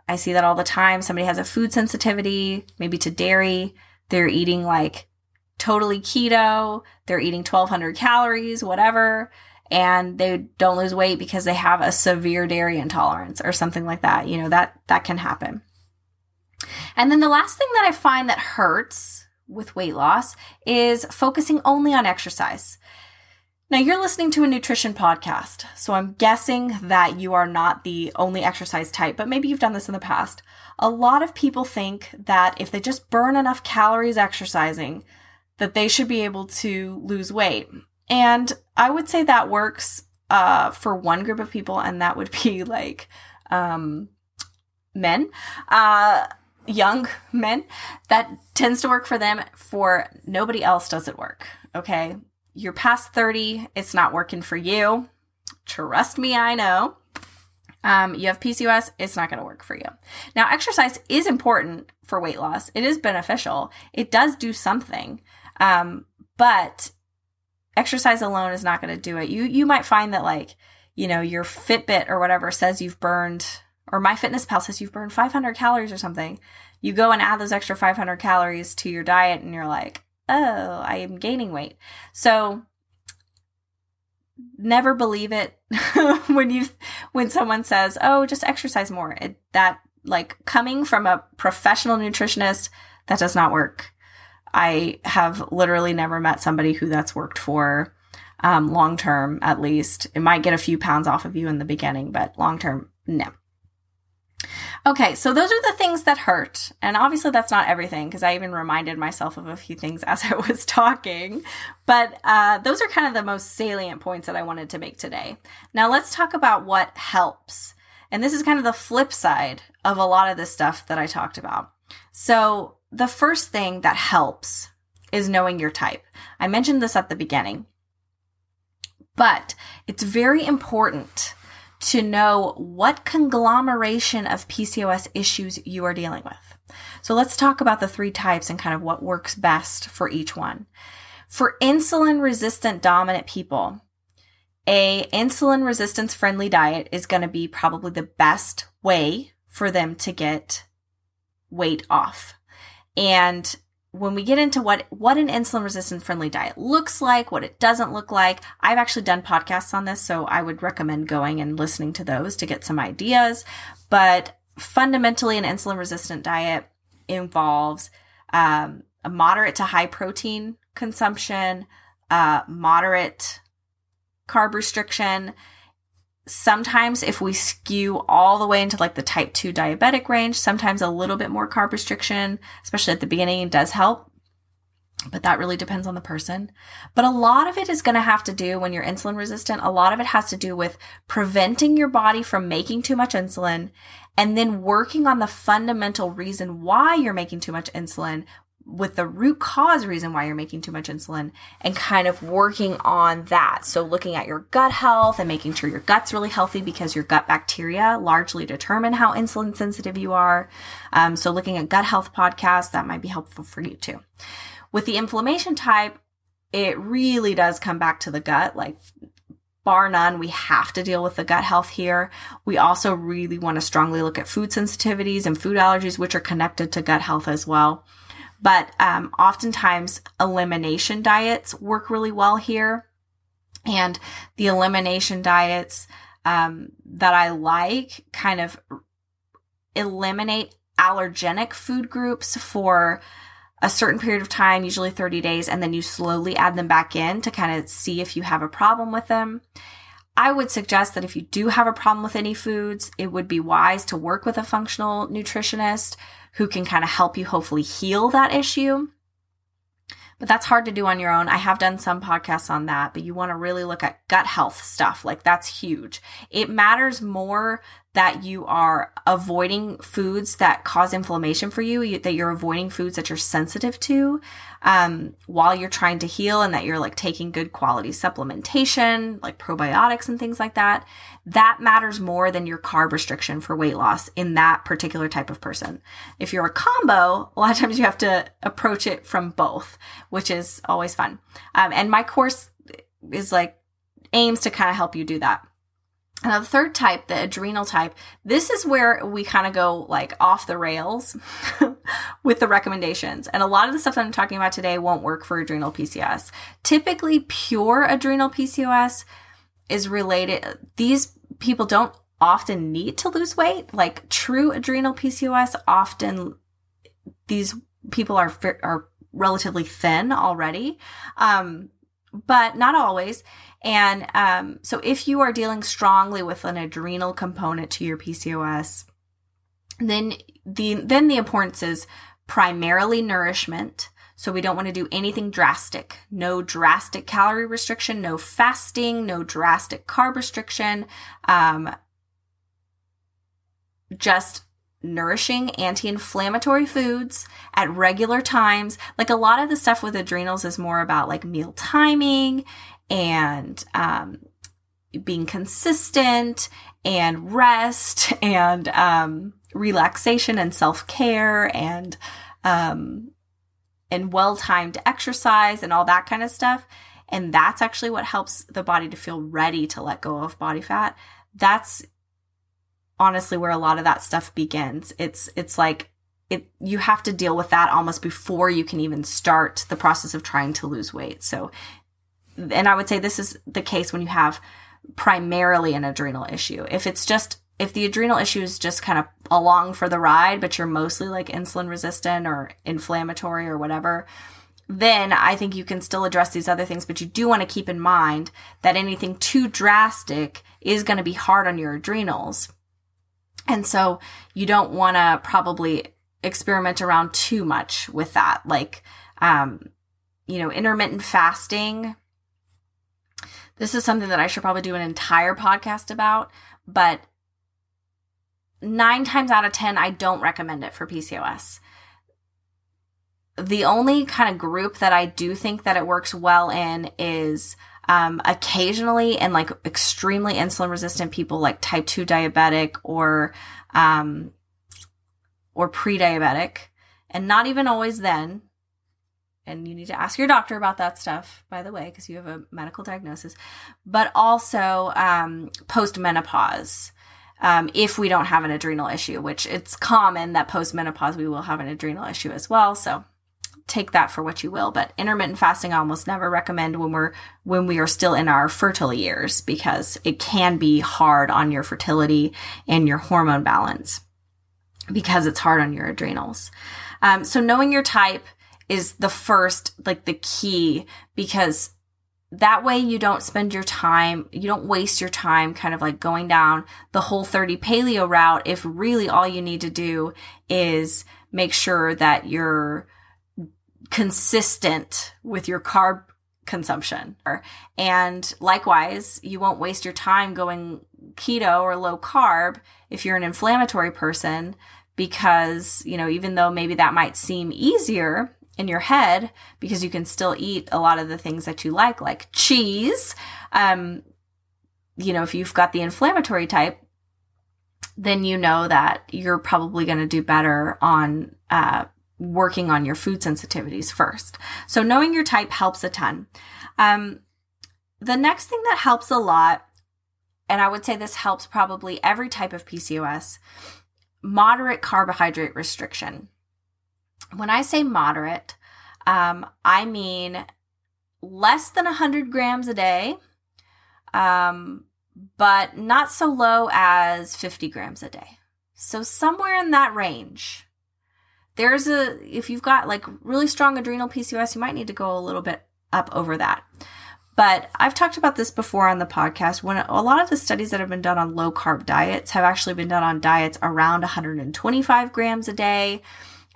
I see that all the time. Somebody has a food sensitivity, maybe to dairy. They're eating like totally keto. They're eating 1200 calories, whatever and they don't lose weight because they have a severe dairy intolerance or something like that. You know, that that can happen. And then the last thing that I find that hurts with weight loss is focusing only on exercise. Now, you're listening to a nutrition podcast, so I'm guessing that you are not the only exercise type, but maybe you've done this in the past. A lot of people think that if they just burn enough calories exercising, that they should be able to lose weight. And I would say that works uh, for one group of people, and that would be like um, men, uh, young men. That tends to work for them. For nobody else does it work. Okay. You're past 30, it's not working for you. Trust me, I know. Um, you have PCOS, it's not going to work for you. Now, exercise is important for weight loss. It is beneficial. It does do something. Um, but exercise alone is not going to do it. You you might find that like, you know, your Fitbit or whatever says you've burned or MyFitnessPal says you've burned 500 calories or something. You go and add those extra 500 calories to your diet and you're like, "Oh, I am gaining weight." So never believe it when you when someone says, "Oh, just exercise more." It, that like coming from a professional nutritionist, that does not work. I have literally never met somebody who that's worked for um, long term, at least. It might get a few pounds off of you in the beginning, but long term, no. Okay, so those are the things that hurt. And obviously, that's not everything because I even reminded myself of a few things as I was talking. But uh, those are kind of the most salient points that I wanted to make today. Now, let's talk about what helps. And this is kind of the flip side of a lot of the stuff that I talked about. So, the first thing that helps is knowing your type. I mentioned this at the beginning, but it's very important to know what conglomeration of PCOS issues you are dealing with. So let's talk about the three types and kind of what works best for each one. For insulin resistant dominant people, a insulin resistance friendly diet is going to be probably the best way for them to get weight off. And when we get into what what an insulin resistant friendly diet looks like, what it doesn't look like, I've actually done podcasts on this, so I would recommend going and listening to those to get some ideas. But fundamentally, an insulin resistant diet involves um, a moderate to high protein consumption, uh, moderate carb restriction, sometimes if we skew all the way into like the type 2 diabetic range, sometimes a little bit more carb restriction, especially at the beginning, does help. But that really depends on the person. But a lot of it is going to have to do when you're insulin resistant. A lot of it has to do with preventing your body from making too much insulin and then working on the fundamental reason why you're making too much insulin, with the root cause reason why you're making too much insulin and kind of working on that. So looking at your gut health and making sure your gut's really healthy because your gut bacteria largely determine how insulin sensitive you are. Um, so looking at gut health podcasts, that might be helpful for you too. With the inflammation type, it really does come back to the gut. Like bar none, we have to deal with the gut health here. We also really want to strongly look at food sensitivities and food allergies, which are connected to gut health as well. But um, oftentimes, elimination diets work really well here. And the elimination diets um, that I like kind of eliminate allergenic food groups for a certain period of time, usually 30 days, and then you slowly add them back in to kind of see if you have a problem with them. I would suggest that if you do have a problem with any foods, it would be wise to work with a functional nutritionist who can kind of help you hopefully heal that issue. But that's hard to do on your own. I have done some podcasts on that, but you want to really look at gut health stuff. Like that's huge. It matters more that you are avoiding foods that cause inflammation for you, that you're avoiding foods that you're sensitive to um, while you're trying to heal, and that you're like taking good quality supplementation, like probiotics and things like that. That matters more than your carb restriction for weight loss in that particular type of person. If you're a combo, a lot of times you have to approach it from both, which is always fun. Um, and my course is like aims to kind of help you do that. Now, the third type, the adrenal type, this is where we kind of go like off the rails with the recommendations. And a lot of the stuff that I'm talking about today won't work for adrenal PCOS. Typically, pure adrenal PCOS is related, these people don't often need to lose weight. Like true adrenal PCOS, often these people are, are relatively thin already. Um, but not always. And um, so, if you are dealing strongly with an adrenal component to your PCOS, then the then the importance is primarily nourishment. So we don't want to do anything drastic. No drastic calorie restriction, no fasting, no drastic carb restriction. Um, just nourishing anti-inflammatory foods at regular times. Like a lot of the stuff with adrenals is more about like meal timing and um, being consistent and rest and um, relaxation and self-care and um, and well-timed exercise and all that kind of stuff. And that's actually what helps the body to feel ready to let go of body fat. That's honestly where a lot of that stuff begins. It's it's like it you have to deal with that almost before you can even start the process of trying to lose weight. So and I would say this is the case when you have primarily an adrenal issue. If it's just if the adrenal issue is just kind of along for the ride, but you're mostly like insulin resistant or inflammatory or whatever, then I think you can still address these other things, but you do want to keep in mind that anything too drastic is going to be hard on your adrenals And so you don't want to probably experiment around too much with that. Like, um, you know, intermittent fasting. This is something that I should probably do an entire podcast about, but nine times out of 10, I don't recommend it for PCOS. The only kind of group that I do think that it works well in is um, occasionally and like extremely insulin resistant people like type 2 diabetic or um, or pre-diabetic. And not even always then. And you need to ask your doctor about that stuff by the way because you have a medical diagnosis. But also um, post-menopause. Um, if we don't have an adrenal issue which it's common that post-menopause we will have an adrenal issue as well. So take that for what you will but intermittent fasting I almost never recommend when we're when we are still in our fertile years because it can be hard on your fertility and your hormone balance because it's hard on your adrenals. Um, so knowing your type is the first like the key because that way you don't spend your time you don't waste your time kind of like going down the whole 30 paleo route if really all you need to do is make sure that you're consistent with your carb consumption. And likewise, you won't waste your time going keto or low carb if you're an inflammatory person because, you know, even though maybe that might seem easier in your head because you can still eat a lot of the things that you like, like cheese. Um, you know, if you've got the inflammatory type, then you know that you're probably going to do better on uh, working on your food sensitivities first. So knowing your type helps a ton. Um, the next thing that helps a lot, and I would say this helps probably every type of PCOS, moderate carbohydrate restriction. When I say moderate, um, I mean less than 100 grams a day, um, but not so low as 50 grams a day. So somewhere in that range there's a if you've got like really strong adrenal PCOS, you might need to go a little bit up over that. But I've talked about this before on the podcast when a lot of the studies that have been done on low carb diets have actually been done on diets around 125 grams a day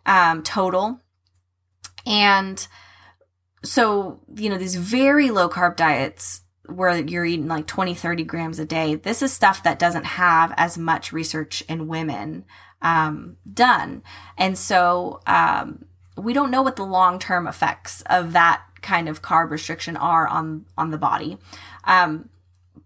um, total. And so, you know, these very low carb diets where you're eating like 20, 30 grams a day, this is stuff that doesn't have as much research in women um, done. And so um, we don't know what the long term effects of that kind of carb restriction are on on the body. Um,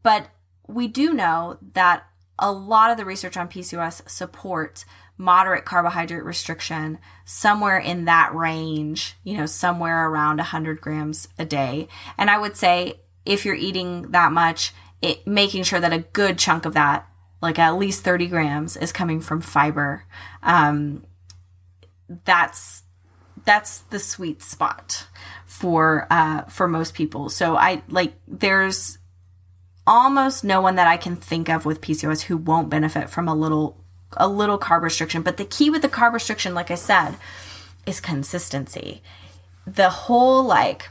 but we do know that a lot of the research on PCOS supports moderate carbohydrate restriction somewhere in that range, you know, somewhere around 100 grams a day. And I would say if you're eating that much, it, making sure that a good chunk of that like at least 30 grams is coming from fiber. Um, that's that's the sweet spot for uh, for most people. So i like there's almost no one that i can think of with pcos who won't benefit from a little a little carb restriction. But the key with the carb restriction like i said is consistency. The whole like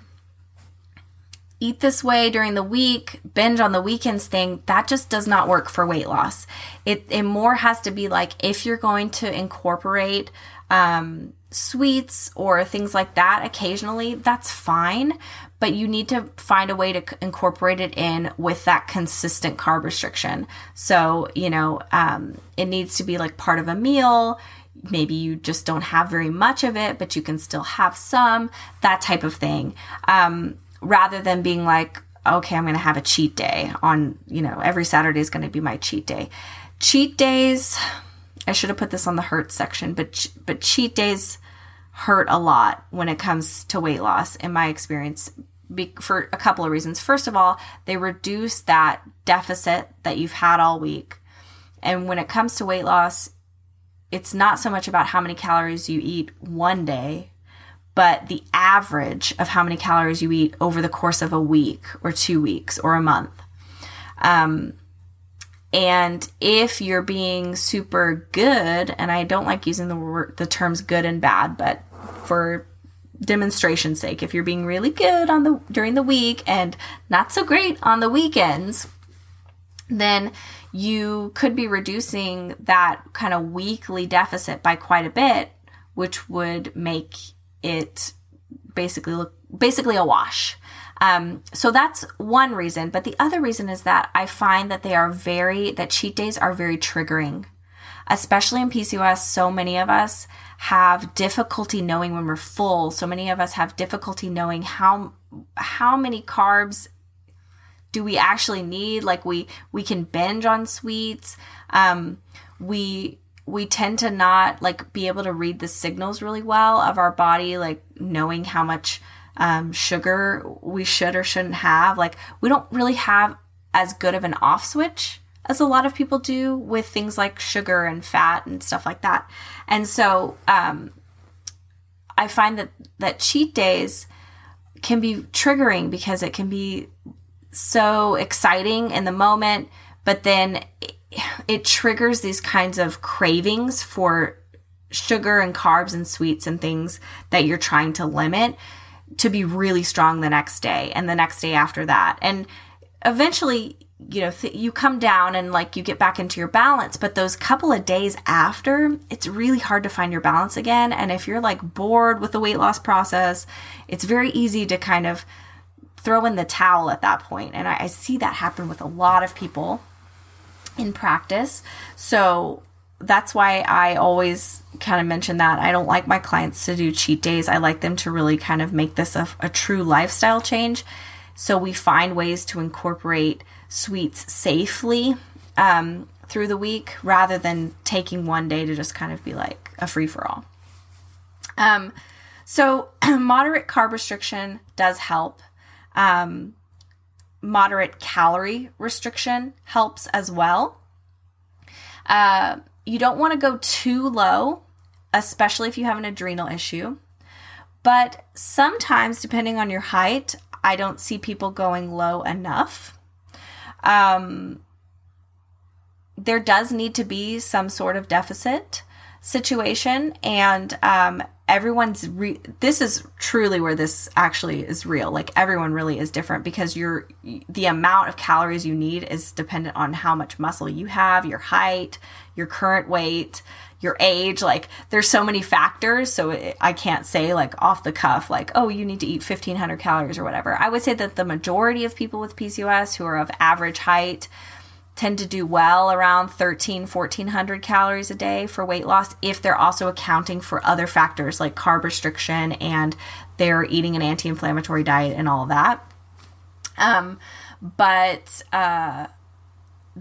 eat this way during the week, binge on the weekends thing, that just does not work for weight loss. It, it more has to be like if you're going to incorporate um, sweets or things like that occasionally, that's fine. But you need to find a way to incorporate it in with that consistent carb restriction. So, you know, um, it needs to be like part of a meal maybe you just don't have very much of it, but you can still have some, that type of thing. Um, rather than being like, okay, I'm going to have a cheat day on, you know, every Saturday is going to be my cheat day. Cheat days, I should have put this on the hurt section, but but cheat days hurt a lot when it comes to weight loss in my experience be, for a couple of reasons. First of all, they reduce that deficit that you've had all week. And when it comes to weight loss, it's not so much about how many calories you eat one day but the average of how many calories you eat over the course of a week or two weeks or a month. Um, and if you're being super good, and I don't like using the word, the terms good and bad, but for demonstration's sake, if you're being really good on the during the week and not so great on the weekends, then you could be reducing that kind of weekly deficit by quite a bit, which would make it basically look basically a wash. Um, so that's one reason. But the other reason is that I find that they are very, that cheat days are very triggering. Especially in PCOS, so many of us have difficulty knowing when we're full. So many of us have difficulty knowing how, how many carbs do we actually need? Like we, we can binge on sweets. Um, we, we tend to not like be able to read the signals really well of our body, like knowing how much um, sugar we should or shouldn't have. Like, we don't really have as good of an off switch as a lot of people do with things like sugar and fat and stuff like that. And so, um, I find that that cheat days can be triggering because it can be so exciting in the moment, but then it, triggers these kinds of cravings for sugar and carbs and sweets and things that you're trying to limit to be really strong the next day and the next day after that. And eventually, you know, th- you come down and like you get back into your balance, but those couple of days after, it's really hard to find your balance again. And if you're like bored with the weight loss process, it's very easy to kind of throw in the towel at that point. And I, I see that happen with a lot of people in practice. So that's why I always kind of mention that. I don't like my clients to do cheat days. I like them to really kind of make this a, a true lifestyle change. So we find ways to incorporate sweets safely um, through the week rather than taking one day to just kind of be like a free for all. Um, so moderate carb restriction does help. Um, moderate calorie restriction helps as well. Uh, you don't want to go too low, especially if you have an adrenal issue. But sometimes, depending on your height, I don't see people going low enough. Um, there does need to be some sort of deficit situation, and um, everyone's re- this is truly where this actually is real. Like everyone really is different because you're the amount of calories you need is dependent on how much muscle you have your height your current weight your age. Like there's so many factors so it, i can't say like off the cuff like oh you need to eat 1500 calories or whatever. I would say that the majority of people with pcos who are of average height tend to do well around 13 1400 calories a day for weight loss if they're also accounting for other factors like carb restriction and they're eating an anti-inflammatory diet and all that. Um, but uh,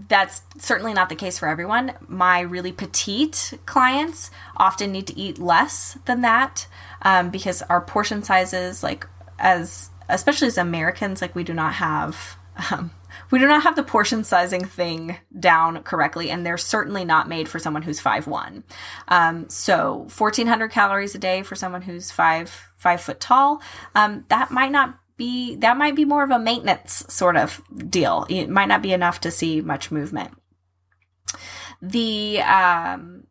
that's certainly not the case for everyone. My really petite clients often need to eat less than that um, because our portion sizes like as especially as americans like we do not have um, we do not have the portion sizing thing down correctly, and they're certainly not made for someone who's five one. Um, so, fourteen hundred calories a day for someone who's five five foot tall. Um, that might not be that might be more of a maintenance sort of deal. It might not be enough to see much movement. The um,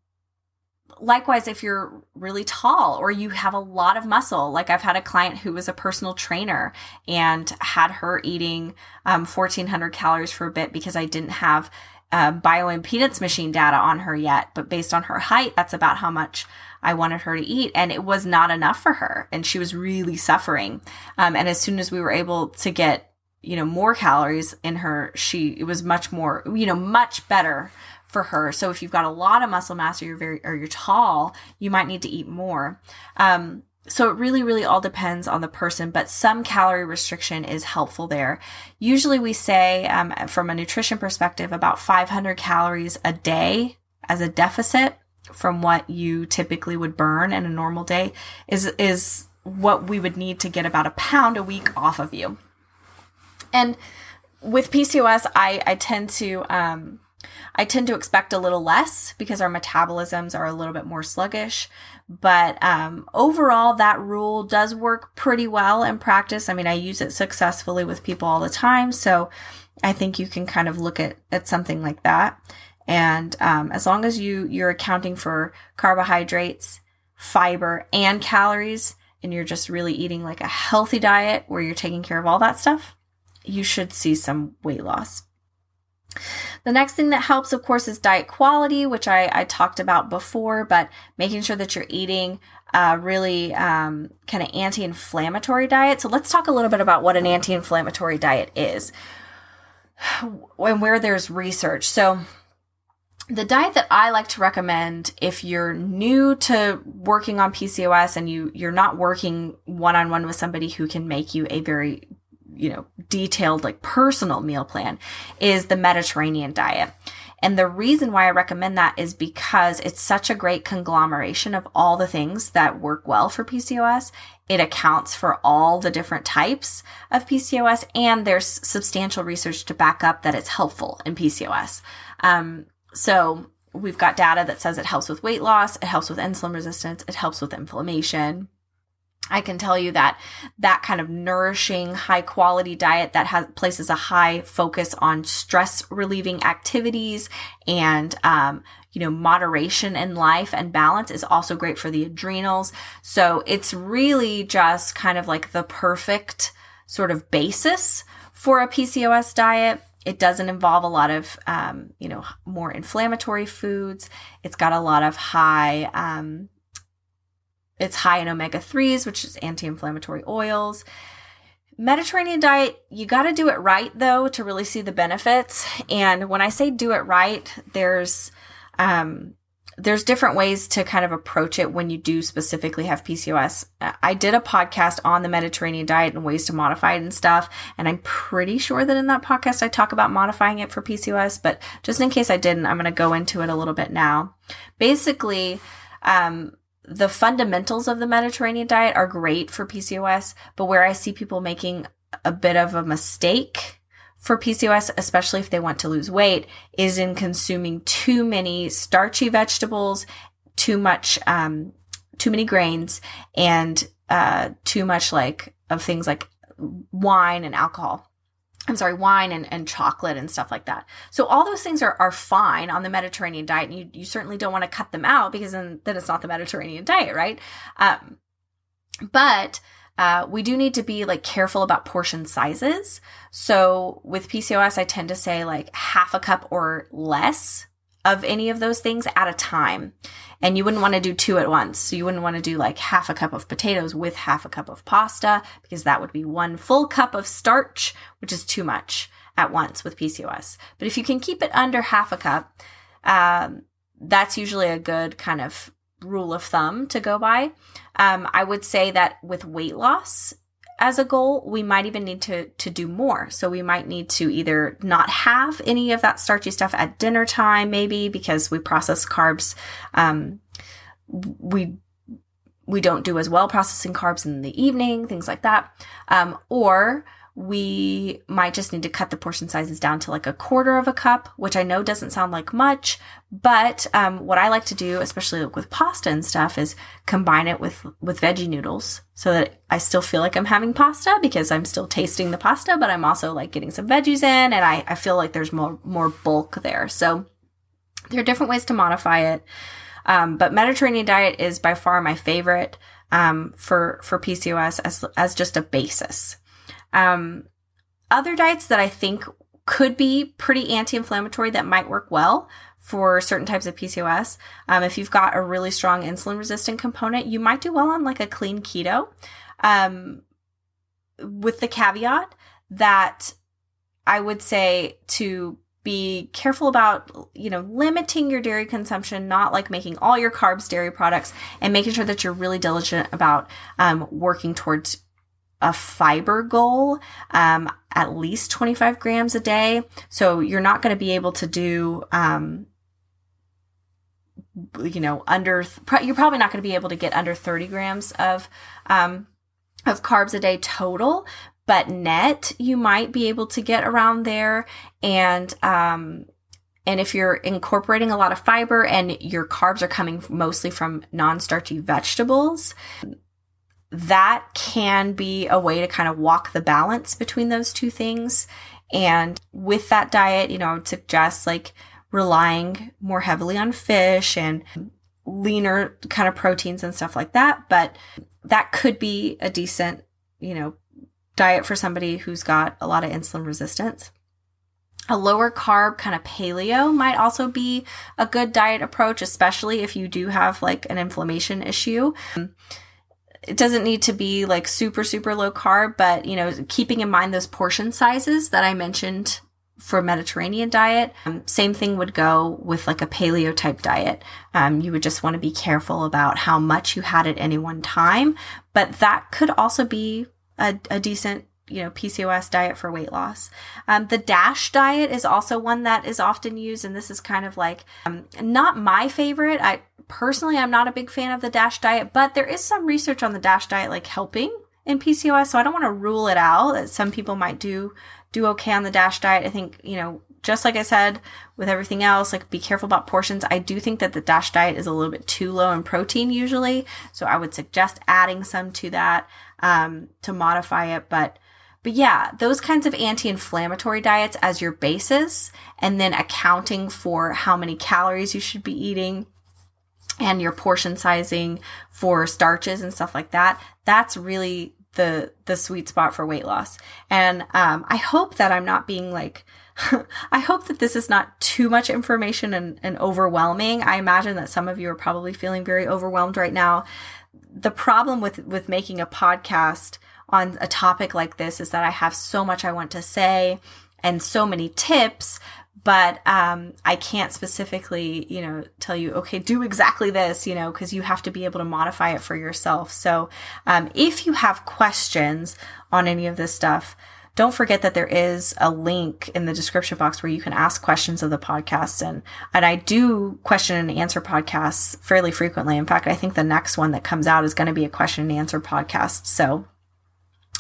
likewise, if you're really tall or you have a lot of muscle, like I've had a client who was a personal trainer and had her eating um, 1400 calories for a bit because I didn't have uh, bioimpedance machine data on her yet. But based on her height, that's about how much I wanted her to eat. And it was not enough for her. And she was really suffering. Um, and as soon as we were able to get you know more calories in her she it was much more you know much better for her. So if you've got a lot of muscle mass or you're very or you're tall, you might need to eat more. Um, so it really, really all depends on the person, but some calorie restriction is helpful there. Usually we say, um, from a nutrition perspective, about 500 calories a day as a deficit from what you typically would burn in a normal day is, is what we would need to get about a pound a week off of you. And with PCOS, I, I tend to, um, I tend to expect a little less because our metabolisms are a little bit more sluggish. But um, overall, that rule does work pretty well in practice. I mean, I use it successfully with people all the time. So I think you can kind of look at, at something like that. And um, as long as you you're accounting for carbohydrates, fiber, and calories, and you're just really eating like a healthy diet where you're taking care of all that stuff, you should see some weight loss. The next thing that helps, of course, is diet quality, which I, I talked about before, but making sure that you're eating a really um, kind of anti inflammatory diet. So let's talk a little bit about what an anti inflammatory diet is and where there's research. So, the diet that I like to recommend if you're new to working on PCOS and you you're not working one on one with somebody who can make you a very you know, detailed, like personal meal plan is the Mediterranean diet. And the reason why I recommend that is because it's such a great conglomeration of all the things that work well for PCOS. It accounts for all the different types of PCOS, and there's substantial research to back up that it's helpful in PCOS. Um, so we've got data that says it helps with weight loss, it helps with insulin resistance, it helps with inflammation. I can tell you that that kind of nourishing, high quality diet that has places a high focus on stress relieving activities and, um, you know, moderation in life and balance is also great for the adrenals. So it's really just kind of like the perfect sort of basis for a PCOS diet. It doesn't involve a lot of, um, you know, more inflammatory foods. It's got a lot of high, um, it's high in omega 3s, which is anti inflammatory oils. Mediterranean diet, you got to do it right though to really see the benefits. And when I say do it right, there's um, there's different ways to kind of approach it when you do specifically have PCOS. I did a podcast on the Mediterranean diet and ways to modify it and stuff. And I'm pretty sure that in that podcast I talk about modifying it for PCOS, but just in case I didn't, I'm going to go into it a little bit now. Basically, um, the fundamentals of the Mediterranean diet are great for PCOS, but where I see people making a bit of a mistake for PCOS, especially if they want to lose weight, is in consuming too many starchy vegetables, too much, um, too many grains, and uh, too much like of things like wine and alcohol. I'm sorry, wine and, and chocolate and stuff like that. So all those things are, are fine on the Mediterranean diet. And you, you certainly don't want to cut them out because then, then it's not the Mediterranean diet, right? Um, but uh, we do need to be like careful about portion sizes. So with PCOS, I tend to say like half a cup or less of any of those things at a time. And you wouldn't want to do two at once. So you wouldn't want to do like half a cup of potatoes with half a cup of pasta because that would be one full cup of starch, which is too much at once with PCOS. But if you can keep it under half a cup, um, that's usually a good kind of rule of thumb to go by. Um, I would say that with weight loss, as a goal, we might even need to to do more. So we might need to either not have any of that starchy stuff at dinner time, maybe because we process carbs. Um, we we don't do as well processing carbs in the evening, things like that. Um, or we might just need to cut the portion sizes down to like a quarter of a cup, which I know doesn't sound like much, but um, what I like to do, especially with pasta and stuff, is combine it with with veggie noodles so that I still feel like I'm having pasta because I'm still tasting the pasta, but I'm also like getting some veggies in, and I, I feel like there's more more bulk there. So there are different ways to modify it, um, but Mediterranean diet is by far my favorite um, for for PCOS as as just a basis. Um, other diets that I think could be pretty anti-inflammatory that might work well for certain types of PCOS. Um, if you've got a really strong insulin resistant component, you might do well on like a clean keto. Um, with the caveat that I would say to be careful about you know limiting your dairy consumption not like making all your carbs dairy products and making sure that you're really diligent about um, working towards a fiber goal, um, at least 25 grams a day. So you're not going to be able to do, um, you know, under, you're probably not going to be able to get under 30 grams of, um, of carbs a day total, but net you might be able to get around there. And, um, and if you're incorporating a lot of fiber and your carbs are coming mostly from non starchy vegetables, that can be a way to kind of walk the balance between those two things. And with that diet, you know, I would suggest like relying more heavily on fish and leaner kind of proteins and stuff like that. But that could be a decent, you know, diet for somebody who's got a lot of insulin resistance. A lower carb kind of paleo might also be a good diet approach, especially if you do have like an inflammation issue. It doesn't need to be like super, super low carb, but you know, keeping in mind those portion sizes that I mentioned for Mediterranean diet. Um, same thing would go with like a paleo type diet. Um, you would just want to be careful about how much you had at any one time, but that could also be a, a decent you know PCOS diet for weight loss. Um, the DASH diet is also one that is often used, and this is kind of like um, not my favorite. I personally I'm not a big fan of the DASH diet, but there is some research on the DASH diet like helping in PCOS, so I don't want to rule it out. That some people might do do okay on the DASH diet. I think, you know, just like I said with everything else, like be careful about portions. I do think that the DASH diet is a little bit too low in protein usually. So I would suggest adding some to that um, to modify it. But but yeah, those kinds of anti-inflammatory diets as your basis and then accounting for how many calories you should be eating and your portion sizing for starches and stuff like that. That's really the the sweet spot for weight loss. And um, I hope that I'm not being like I hope that this is not too much information and, and overwhelming. I imagine that some of you are probably feeling very overwhelmed right now. The problem with with making a podcast on a topic like this is that I have so much I want to say and so many tips but um, I can't specifically, you know, tell you, okay, do exactly this, you know, because you have to be able to modify it for yourself. So um, if you have questions on any of this stuff, don't forget that there is a link in the description box where you can ask questions of the podcast and and I do question and answer podcasts fairly frequently. In fact, I think the next one that comes out is going to be a question and answer podcast. So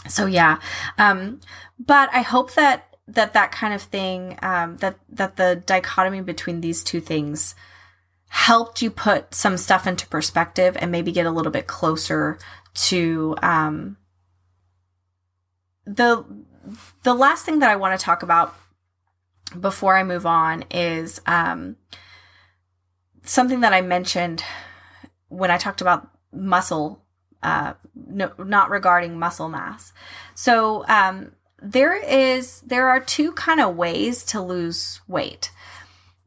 so yeah. Um but I hope that that that kind of thing um, that that the dichotomy between these two things helped you put some stuff into perspective and maybe get a little bit closer to um, the the last thing that I want to talk about before I move on is um, something that I mentioned when I talked about muscle, uh, no, not regarding muscle mass. So um, there is there are two kind of ways to lose weight.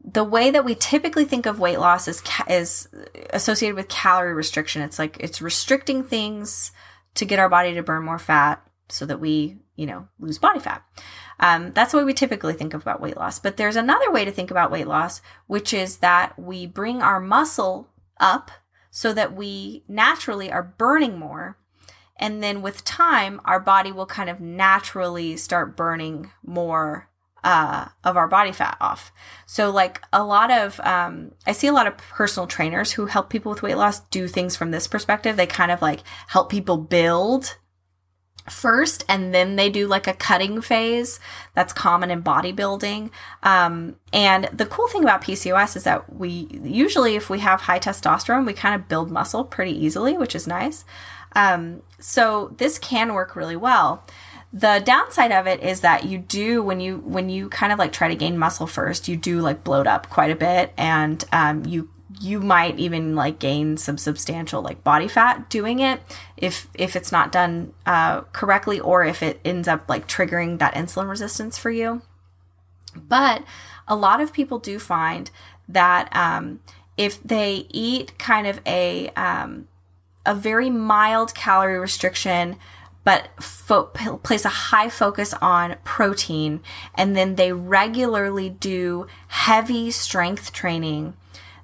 The way that we typically think of weight loss is ca- is associated with calorie restriction. It's like it's restricting things to get our body to burn more fat so that we, you know, lose body fat. Um, that's the way we typically think about weight loss. But there's another way to think about weight loss, which is that we bring our muscle up so that we naturally are burning more and then with time, our body will kind of naturally start burning more uh, of our body fat off. So, like a lot of, um, I see a lot of personal trainers who help people with weight loss do things from this perspective. They kind of like help people build first and then they do like a cutting phase that's common in bodybuilding um, and the cool thing about pcos is that we usually if we have high testosterone we kind of build muscle pretty easily which is nice um, so this can work really well. The downside of it is that you do when you when you kind of like try to gain muscle first, you do like bloat up quite a bit, and um, you you might even like gain some substantial like body fat doing it if if it's not done uh, correctly or if it ends up like triggering that insulin resistance for you. But a lot of people do find that um, if they eat kind of a um, a very mild calorie restriction but fo- place a high focus on protein and then they regularly do heavy strength training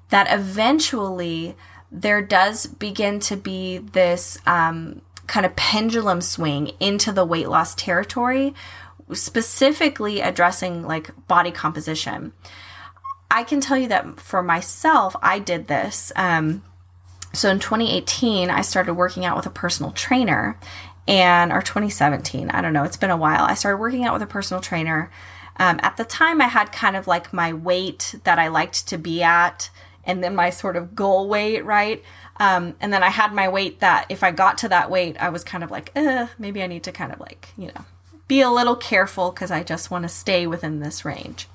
that eventually there does begin to be this um, kind of pendulum swing into the weight loss territory specifically addressing like body composition. I can tell you that for myself i did this um, so in 2018, I started working out with a personal trainer, and or 2017, I don't know, it's been a while. I started working out with a personal trainer. Um, at the time, I had kind of like my weight that I liked to be at, and then my sort of goal weight, right? Um, and then I had my weight that if I got to that weight, I was kind of like, maybe I need to kind of like, you know, be a little careful because I just want to stay within this range.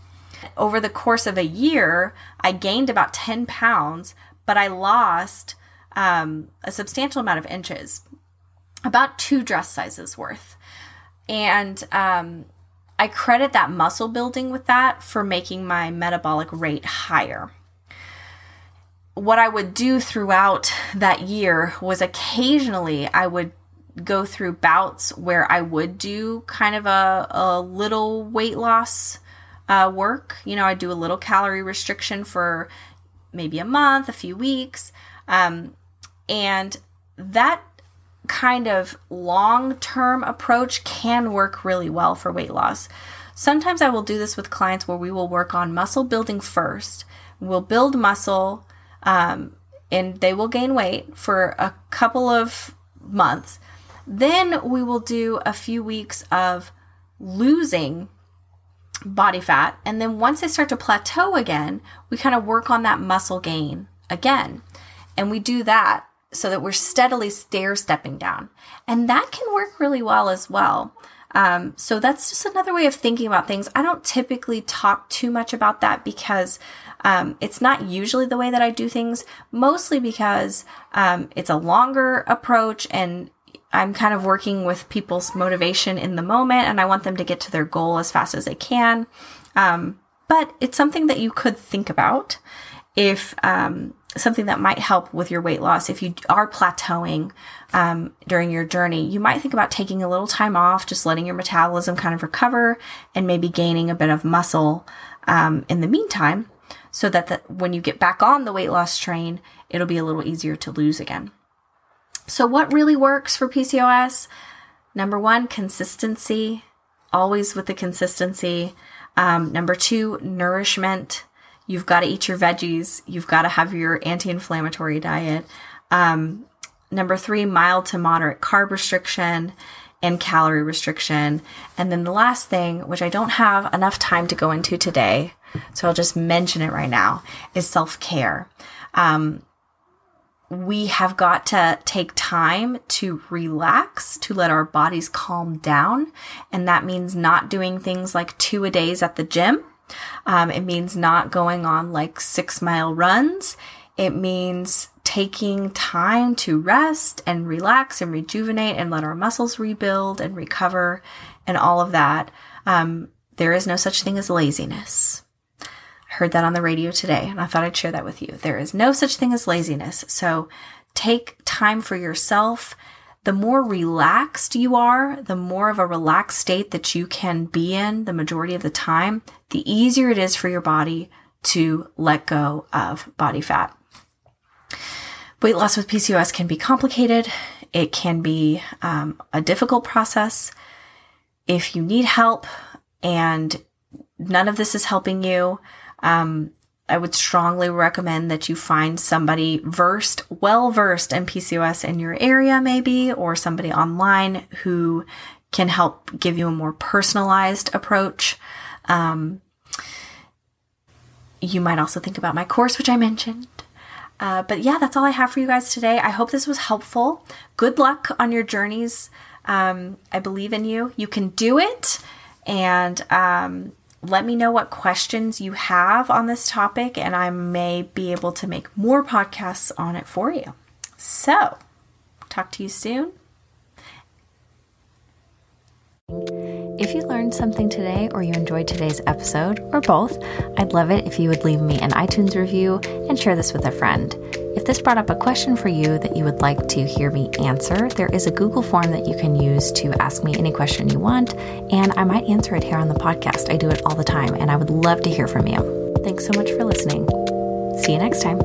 Over the course of a year, I gained about 10 pounds, but I lost um, a substantial amount of inches, about two dress sizes worth. And um, I credit that muscle building with that for making my metabolic rate higher. What I would do throughout that year was occasionally I would go through bouts where I would do kind of a, a little weight loss uh, work. You know, I'd do a little calorie restriction for maybe a month, a few weeks. Um, and that kind of long term approach can work really well for weight loss. Sometimes I will do this with clients where we will work on muscle building first. We'll build muscle um, and they will gain weight for a couple of months. Then we will do a few weeks of losing body fat. And then once they start to plateau again, we kind of work on that muscle gain again. And we do that so that we're steadily stair stepping down. And that can work really well as well. Um, so that's just another way of thinking about things. I don't typically talk too much about that because um, it's not usually the way that I do things, mostly because um, it's a longer approach and I'm kind of working with people's motivation in the moment and I want them to get to their goal as fast as they can. Um, but it's something that you could think about if um, something that might help with your weight loss. If you are plateauing um, during your journey, you might think about taking a little time off, just letting your metabolism kind of recover and maybe gaining a bit of muscle um, in the meantime so that the, when you get back on the weight loss train, it'll be a little easier to lose again. So, what really works for PCOS? Number one, consistency, always with the consistency. Um, number two, nourishment. You've got to eat your veggies. You've got to have your anti inflammatory diet. Um, number three, mild to moderate carb restriction and calorie restriction. And then the last thing, which I don't have enough time to go into today, so I'll just mention it right now, is self care. Um, we have got to take time to relax, to let our bodies calm down. And that means not doing things like two a days at the gym. Um, it means not going on like six mile runs. It means taking time to rest and relax and rejuvenate and let our muscles rebuild and recover and all of that. Um, there is no such thing as laziness I heard that on the radio today, and I thought I'd share that with you. There is no such thing as laziness. So take time for yourself. The more relaxed you are, the more of a relaxed state that you can be in the majority of the time, the easier it is for your body to let go of body fat. Weight loss with PCOS can be complicated. It can be um, a difficult process. If you need help and none of this is helping you, um, I would strongly recommend that you find somebody versed, well versed in PCOS in your area, maybe, or somebody online who can help give you a more personalized approach. Um, you might also think about my course, which I mentioned. Uh, but yeah, that's all I have for you guys today. I hope this was helpful. Good luck on your journeys. Um, I believe in you. You can do it. And um, let me know what questions you have on this topic, and I may be able to make more podcasts on it for you. So, talk to you soon. If you learned something today or you enjoyed today's episode, or both, I'd love it if you would leave me an iTunes review and share this with a friend. If this brought up a question for you that you would like to hear me answer, there is a Google form that you can use to ask me any question you want, and I might answer it here on the podcast. I do it all the time, and I would love to hear from you. Thanks so much for listening. See you next time.